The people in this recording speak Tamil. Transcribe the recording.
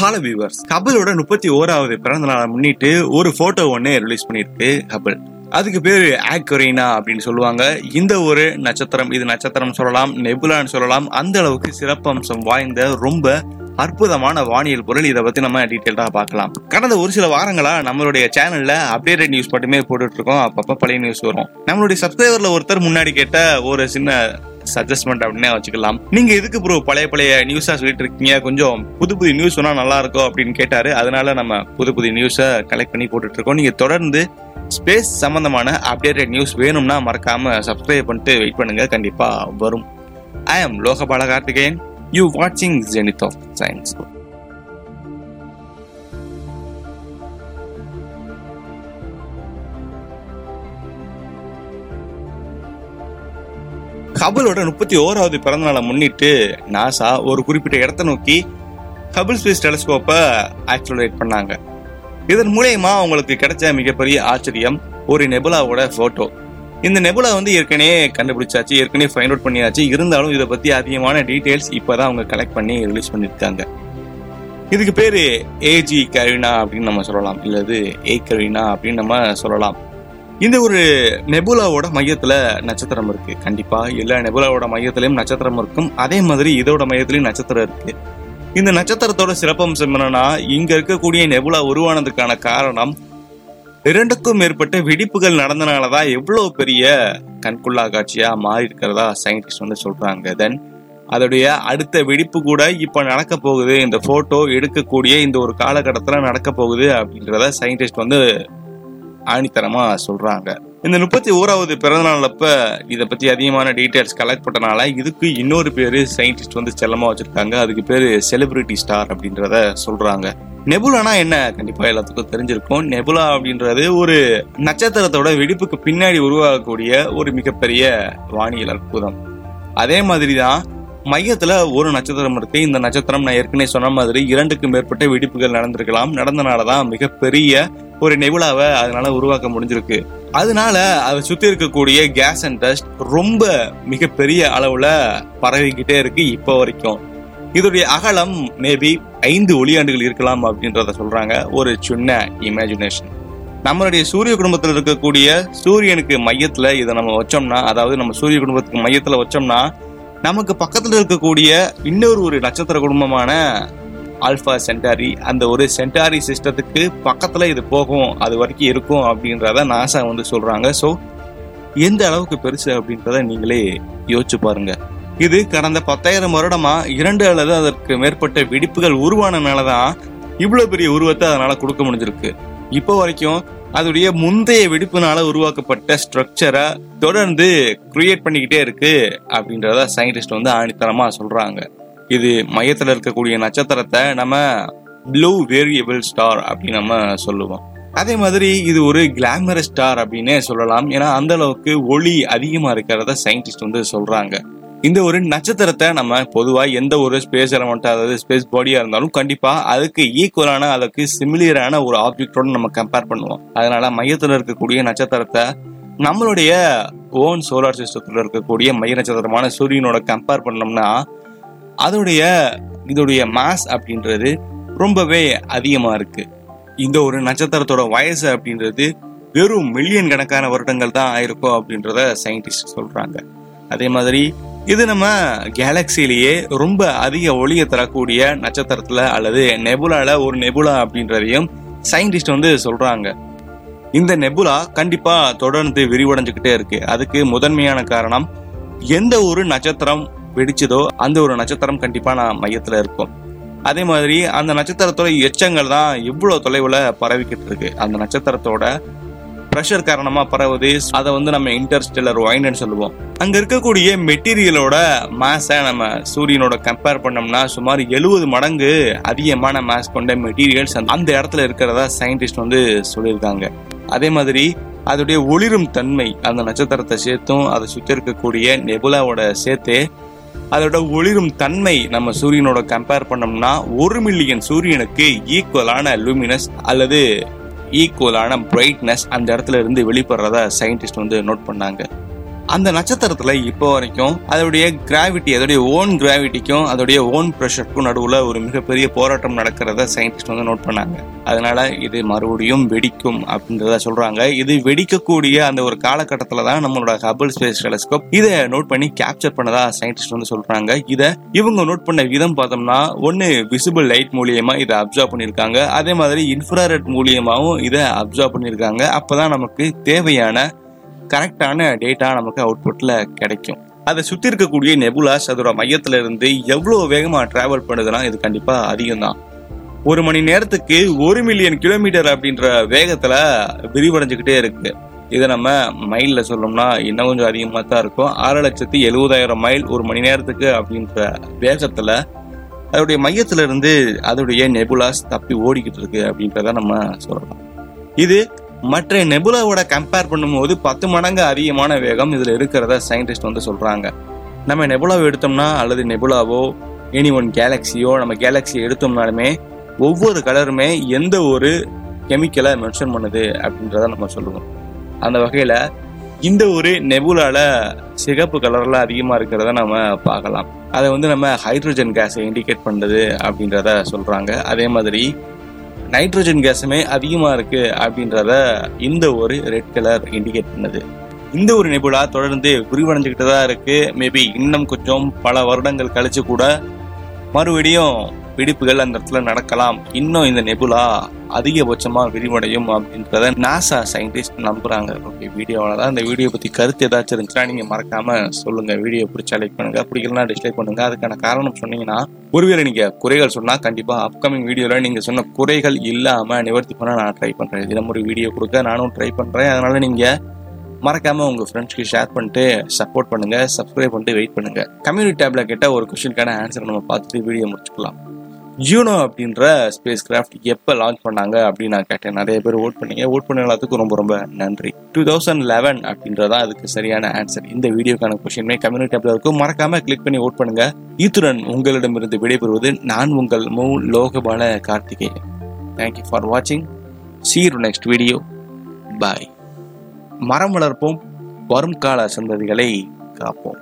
ஹால வியூவர்ஸ் ஹபிளோட முப்பத்தி ஓராவது பிறந்த நாளை முன்னிட்டு ஒரு போட்டோ ஒன்னு ரிலீஸ் பண்ணிருக்கு கபல். அதுக்கு பேரு ஆக்வரீனா அப்படின்னு சொல்லுவாங்க. இந்த ஒரு நட்சத்திரம் இது நட்சத்திரம் சொல்லலாம் நெபுலான்னு சொல்லலாம். அந்த அளவுக்கு சிறப்பம்சம் வாய்ந்த ரொம்ப அற்புதமான வானியல் பொருள். இதை பத்தி நம்ம டீட்டெயில்டா பார்க்கலாம். கடந்த ஒரு சில வாரங்களா நம்மளுடைய சேனல்ல அப்டேட்டட் நியூஸ் மட்டுமே போட்டுட்டு இருக்கோம். அப்பப்ப பழைய நியூஸ் வரும். நம்மளுடைய சப்ஸ்கிரைபர்ல ஒருத்தர் முன்னாடி கேட்ட ஒரு சின்ன சஜஸ்ட்மெண்ட் அப்படின்னே வச்சுக்கலாம். நீங்க எதுக்கு ப்ரோ பழைய பழைய நியூஸா சொல்லிட்டு இருக்கீங்க? கொஞ்சம் புது புது நியூஸ் சொன்னா நல்லா இருக்கும் அப்படின்னு கேட்டாரு. அதனால நம்ம புது புது நியூஸை கலெக்ட் பண்ணி போட்டுட்டு இருக்கோம். நீங்க தொடர்ந்து ஸ்பேஸ் சம்பந்தமான அப்டேட்டட் நியூஸ் வேணும்னா மறக்காம சப்ஸ்கிரைப் பண்ணிட்டு வெயிட் பண்ணுங்க. கண்டிப்பா வரும். I am Lokapala Karthikeyan. You வாட்சிங் ஜெனித் ஆஃப் சயின்ஸ் ஹபிளோட முப்பத்தி ஓராவது பிறந்த நாளை முன்னிட்டு நாசா ஒரு குறிப்பிட்ட இடத்தை நோக்கி ஹபிள் ஸ்பேஸ் டெலிஸ்கோப்பை ஆக்சுவலேட் பண்ணாங்க. இதன் மூலயமா அவங்களுக்கு கிடைச்ச மிகப்பெரிய ஆச்சரியம் ஒரு நெபுலாவோட போட்டோ இந்த நெபுலா வந்து ஏற்கனவே கண்டுபிடிச்சாச்சு ஏற்கனவே ஃபைண்ட் அவுட் பண்ணியாச்சு. இருந்தாலும் இதை பத்தி அதிகமான டீடைல்ஸ் இப்போதான் அவங்க கலெக்ட் பண்ணி ரிலீஸ் பண்ணியிருக்காங்க. இதுக்கு பேரு ஏஜி கரீனா அப்படின்னு நம்ம சொல்லலாம். இல்லது ஏ கரீனா அப்படின்னு நம்ம சொல்லலாம். இந்த ஒரு நெபுலாவோட மையத்துல நட்சத்திரம் இருக்கு. கண்டிப்பா எல்லா நெபுலாவோட மையத்திலயும் நட்சத்திரம் இருக்கும். அதே மாதிரி இதோட மையத்திலயும் நட்சத்திரம் இருக்கு. இந்த நட்சத்திரத்தோட சிறப்பம்சம் என்னன்னா இங்க இருக்கக்கூடிய நெபுலா உருவானதுக்கான காரணம் இரண்டுக்கும் மேற்பட்ட வெடிப்புகள் நடந்தனாலதான் எவ்வளவு பெரிய கண்குள்ளா காட்சியா மாறி இருக்கிறதா சயின்டிஸ்ட் வந்து சொல்றாங்க. தென் அதோடைய அடுத்த வெடிப்பு கூட இப்ப நடக்க போகுது. இந்த போட்டோ எடுக்கக்கூடிய இந்த ஒரு காலகட்டத்துல நடக்க போகுது அப்படின்றத சயின்டிஸ்ட் வந்து ஆணித்தரமா சொல்றாங்க. இந்த முப்பத்தி ஓராவது பிறந்தநாள் அப்ப இதை பத்தி அதிகமான டீட்டெயில்ஸ் கலெக்ட் பண்ணனால இதுக்கு இன்னொரு பேரு சயின்டிஸ்ட் வந்து செல்லமா வச்சிருக்காங்க. அதுக்கு பேரு செலிபிரிட்டி ஸ்டார் அப்படின்றத சொல்றாங்க. நெபுலானா என்ன? கண்டிப்பா எல்லாத்துக்கும் தெரிஞ்சிருக்கும். நெபுலா அப்படின்றது ஒரு நட்சத்திரத்தோட வெடிப்புக்கு பின்னாடி உருவாகக்கூடிய ஒரு மிகப்பெரிய வானியல் அற்புதம். அதே மாதிரிதான் மையத்துல ஒரு நட்சத்திரம் இருக்கு. இந்த நட்சத்திரம் நான் ஏற்கனவே சொன்ன மாதிரி இரண்டுக்கு மேற்பட்ட வெடிப்புகள் நடந்திருக்கலாம். நடந்தனாலதான் மிகப்பெரிய ஒரு நெபுலாவை அதனால உருவாக்க முடிஞ்சிருக்கு. அதனால அதை சுத்தி இருக்கக்கூடிய கேஸ் அண்ட் டஸ்ட் ரொம்ப மிகப்பெரிய அளவுல பரவிக்கிட்டே இருக்கு இப்போ வரைக்கும். இதோடைய அகலம் மேபி ஐந்து ஒளியாண்டுகள் இருக்கலாம் அப்படின்றத சொல்றாங்க ஒரு சின்ன இமேஜினேஷன் நம்மளுடைய சூரிய குடும்பத்தில் இருக்கக்கூடிய சூரியனுக்கு மையத்துல இதை நம்ம வச்சோம்னா அதாவது நம்ம சூரிய குடும்பத்துக்கு மையத்துல வச்சோம்னா நமக்கு பக்கத்துல இருக்கக்கூடிய இன்னொரு ஒரு நட்சத்திர குடும்பமான ஆல்பா சென்டாரி அந்த ஒரு சென்டாரி சிஸ்டத்துக்கு பக்கத்துல இது போகும் அது வரைக்கும் இருக்கும் அப்படின்றத நாசா வந்து சொல்றாங்க. ஸோ எந்த அளவுக்கு பெருசு அப்படின்றத நீங்களே யோசிச்சு பாருங்க. இது கடந்த பத்தாயிரம் வருடமா இரண்டு அல்லது அதற்கு மேற்பட்ட வெடிப்புகள் உருவானனாலதான் இவ்வளவு பெரிய உருவத்தை அதனால கொடுக்க முடிஞ்சிருக்கு. இப்போ வரைக்கும் அதோடைய முந்தைய வெடிப்புனால உருவாக்கப்பட்ட ஸ்ட்ரக்சரை தொடர்ந்து கிரியேட் பண்ணிக்கிட்டே இருக்கு அப்படின்றத சயின்டிஸ்ட் வந்து ஆணித்தனமா சொல்றாங்க. இது மையத்தில் இருக்கக்கூடிய நட்சத்திரத்தை நம்ம ப்ளூ வேரியபிள் ஸ்டார் அப்படின்னு நம்ம சொல்லுவோம். அதே மாதிரி இது ஒரு கிளாமரஸ் ஸ்டார் அப்படின்னே சொல்லலாம். ஏன்னா அந்த அளவுக்கு ஒளி அதிகமா இருக்கிறத சயின்டிஸ்ட் வந்து சொல்றாங்க. இந்த ஒரு நட்சத்திரத்தை நம்ம பொதுவா எந்த ஒரு ஸ்பேஸ் எலமெண்ட் அதாவது ஸ்பேஸ் பாடியா இருந்தாலும் கண்டிப்பா அதுக்கு ஈக்குவலான அதுக்கு சிமிலியரான ஒரு ஆப்ஜெக்டோட நம்ம கம்பேர் பண்ணுவோம். அதனால மையத்துல இருக்கக்கூடிய நட்சத்திரத்தை நம்மளுடைய ஓன் சோலார் சிஸ்டத்துல இருக்கக்கூடிய மைய நட்சத்திரமான சூரியனோட கம்பேர் பண்ணோம்னா அதோடைய இதோடைய மாஸ் அப்படின்றது ரொம்பவே அதிகமா இருக்கு. இந்த ஒரு நட்சத்திரத்தோட வயசு அப்படின்றது வெறும் மில்லியன் கணக்கான வருடங்கள் தான் ஆயிருக்கும் அப்படின்றத சயின்டிஸ்ட் சொல்றாங்க. அதே மாதிரி இது நம்ம கேலக்சிலேயே ரொம்ப அதிக ஒளியை தரக்கூடிய நட்சத்திரத்துல அல்லது நெபுலால ஒரு நெபுலா அப்படின்றதையும் சயின்டிஸ்ட் வந்து சொல்றாங்க. இந்த நெபுலா கண்டிப்பா தொடர்ந்து விரிவடைஞ்சுக்கிட்டே இருக்கு. அதுக்கு முதன்மையான காரணம் எந்த ஒரு நட்சத்திரம் வெடிச்சதோ அந்த ஒரு நட்சத்திரம் கண்டிப்பா நான் மையத்துல இருக்கும். அதே மாதிரி அந்த நட்சத்திரத்தோட எச்சங்கள் தான் இவ்வளவு தொலைவுல பரவிக்கிட்டு இருக்கு. அந்த நட்சத்திரத்தோட ப்ரெஷர் காரணமா பரவுது. அதை வந்து நம்ம இன்டர்ஸ்டெல்லர் ஒயின்னு சொல்லுவோம். அங்க இருக்கக்கூடிய மெட்டீரியலோட மாஸை நம்ம சூரியனோட கம்பேர் பண்ணோம்னா சுமார் எழுபது மடங்கு அதிகமான மாஸ் கொண்ட மெட்டீரியல்ஸ் அந்த இடத்துல இருக்கிறதா சயின்டிஸ்ட் வந்து சொல்லியிருக்காங்க. அதே மாதிரி அதோடைய ஒளிரும் தன்மை அந்த நட்சத்திரத்தை சேர்த்தும் அதை சுற்றி இருக்கக்கூடிய நெபுலாவோட சேர்த்து அதோட ஒளிரும் தன்மை நம்ம சூரியனோட கம்பேர் பண்ணோம்னா ஒரு மில்லியன் சூரியனுக்கு ஈக்குவலான லூமினஸ் அல்லது ஈக்குவலான பிரைட்னஸ் அந்த இடத்துல இருந்து வெளிப்படுறதா சயின்டிஸ்ட் வந்து நோட் பண்ணாங்க. அந்த நட்சத்திரத்துல இப்போ வரைக்கும் அதோடைய கிராவிட்டி அதோடைய ஓன் கிராவிட்டிக்கும் அதோடைய ஓன் ப்ரெஷருக்கும் நடுவுல ஒரு மிகப்பெரிய போராட்டம் நடக்கிறத சயின்டிஸ்ட் வந்து நோட் பண்ணாங்க. அதனால இது மறுபடியும் வெடிக்கும் அப்படின்றத சொல்றாங்க. இது வெடிக்கக்கூடிய அந்த ஒரு காலகட்டத்துல தான் நம்மளோட ஹபிள் ஸ்பேஸ் டெலிஸ்கோப் இதை நோட் பண்ணி கேப்சர் பண்ணதா சயின்டிஸ்ட் வந்து சொல்றாங்க. இதை இவங்க நோட் பண்ண விதம் பார்த்தோம்னா ஒன்னு விசிபிள் லைட் மூலியமா இதை அப்சர்வ் பண்ணியிருக்காங்க. அதே மாதிரி இன்ஃப்ராரெட் மூலியமாவும் இதை அப்சர்வ் பண்ணியிருக்காங்க. அப்பதான் நமக்கு தேவையான கரெக்டான டேட்டா நமக்கு அவுட்புட்ல கிடைக்கும். அதை சுத்தி இருக்கக்கூடிய நெபுலாஸ் அதோட மையத்துல இருந்து எவ்வளவு வேகமா டிராவல் பண்ணுதுன்னா இது கண்டிப்பா அதிகம் தான் ஒரு மணி நேரத்துக்கு ஒரு மில்லியன் கிலோமீட்டர் அப்படின்ற வேகத்துல விரிவடைஞ்சுக்கிட்டே இருக்கு. இதை நம்ம மைல்ல சொல்லணும்னா இன்னும் கொஞ்சம் அதிகமாக தான் இருக்கும். ஆறு லட்சத்தி எழுபதாயிரம் மைல் ஒரு மணி நேரத்துக்கு அப்படின்ற வேகத்துல அதோடைய மையத்துல இருந்து அதோடைய நெபுலாஸ் தப்பி ஓடிக்கிட்டு இருக்கு அப்படின்றத நம்ம சொல்லலாம். இது மற்ற நெபுலாவோட கம்பேர் பண்ணும்போது பத்து மடங்கு அதிகமான வேகம் இதில் இருக்கிறத சயின்டிஸ்ட் வந்து சொல்கிறாங்க நம்ம நெபுலாவை எடுத்தோம்னா அல்லது நெபுலாவோ எனி ஒன் கேலக்சியோ நம்ம கேலக்ஸியை எடுத்தோம்னாலுமே ஒவ்வொரு கலருமே எந்த ஒரு கெமிக்கலை மென்ஷன் பண்ணுது அப்படின்றத நம்ம சொல்லுவோம். அந்த வகையில் இந்த ஒரு நெபுலால சிகப்பு கலர்ல அதிகமா இருக்கிறத நம்ம பார்க்கலாம். அதை வந்து நம்ம ஹைட்ரஜன் கேஸை இண்டிகேட் பண்ணுது அப்படின்றத சொல்றாங்க. அதே மாதிரி நைட்ரஜன் கேஸுமே அதிகமாக இருக்கு அப்படின்றத இந்த ஒரு ரெட் கலர் இண்டிகேட் பண்ணுது. இந்த ஒரு நெபுலா தொடர்ந்து விரிவடைஞ்சுக்கிட்டு தான் இருக்கு. மேபி இன்னும் கொஞ்சம் பல வருடங்கள் கழிச்சு கூட மறுபடியும் வெடிப்புகள் அந்த இடத்துல நடக்கலாம். இன்னும் இந்த நெபுலா அதிகபட்சமா விரிவடையும் அப்படின்றத நாசா சயின்டிஸ்ட் நம்புறாங்க. ஓகே வீடியோவில் தான் இந்த வீடியோ பத்தி கருத்து ஏதாச்சும் இருந்துச்சுன்னா நீங்க மறக்காம சொல்லுங்க. வீடியோ பிடிச்சா லைக் பண்ணுங்க. பிடிக்கலனா டிஸ்லைக் பண்ணுங்க. அதுக்கான காரணம் சொன்னீங்கன்னா ஒருவேளை நீங்க குறைகள் சொன்னா கண்டிப்பா அப்கமிங் வீடியோல நீங்க சொன்ன குறைகள் இல்லாம நிவர்த்தி பண்ண நான் ட்ரை பண்றேன். தினம் ஒரு வீடியோ கொடுக்க நானும் ட்ரை பண்றேன். அதனால நீங்க மறக்காம உங்க ஃப்ரெண்ட்ஸ்க்கு ஷேர் பண்ணிட்டு சப்போர்ட் பண்ணுங்க. சப்ஸ்கிரைப் பண்ணிட்டு வெயிட் பண்ணுங்க. கம்யூனிட்டி டேப்ல கேட்ட ஒரு கொஸ்டினுக்கான ஆன்சர் நம்ம பார்த்துட்டு வீடியோ முடிச்சுக்கலாம். ஜூனோ அப்படின்ற ஸ்பேஸ் கிராஃப்ட் எப்போ லான்ச் பண்ணாங்க அப்படின்னு நான் கேட்டேன். நிறைய பேர் ஓட் பண்ணீங்க. ஓட் பண்ண எல்லாத்துக்கும் ரொம்ப ரொம்ப நன்றி. டூ தௌசண்ட் லெவன் அப்படின்றதா அதுக்கு சரியான ஆன்சர் இந்த வீடியோக்கான கொஸ்டின்மே கம்யூனிட்டி டேப்ல இருக்கும். மறக்காம கிளிக் பண்ணி ஓட் பண்ணுங்க. ஈத்துடன் உங்களிடமிருந்து விடைபெறுவது நான் உங்கள் மூ Lokapala Karthikeyan. Thank you for வாட்சிங் see நெக்ஸ்ட் வீடியோ பாய் மரம் வளர்ப்போம். வரும் கால சந்ததிகளை காப்போம்.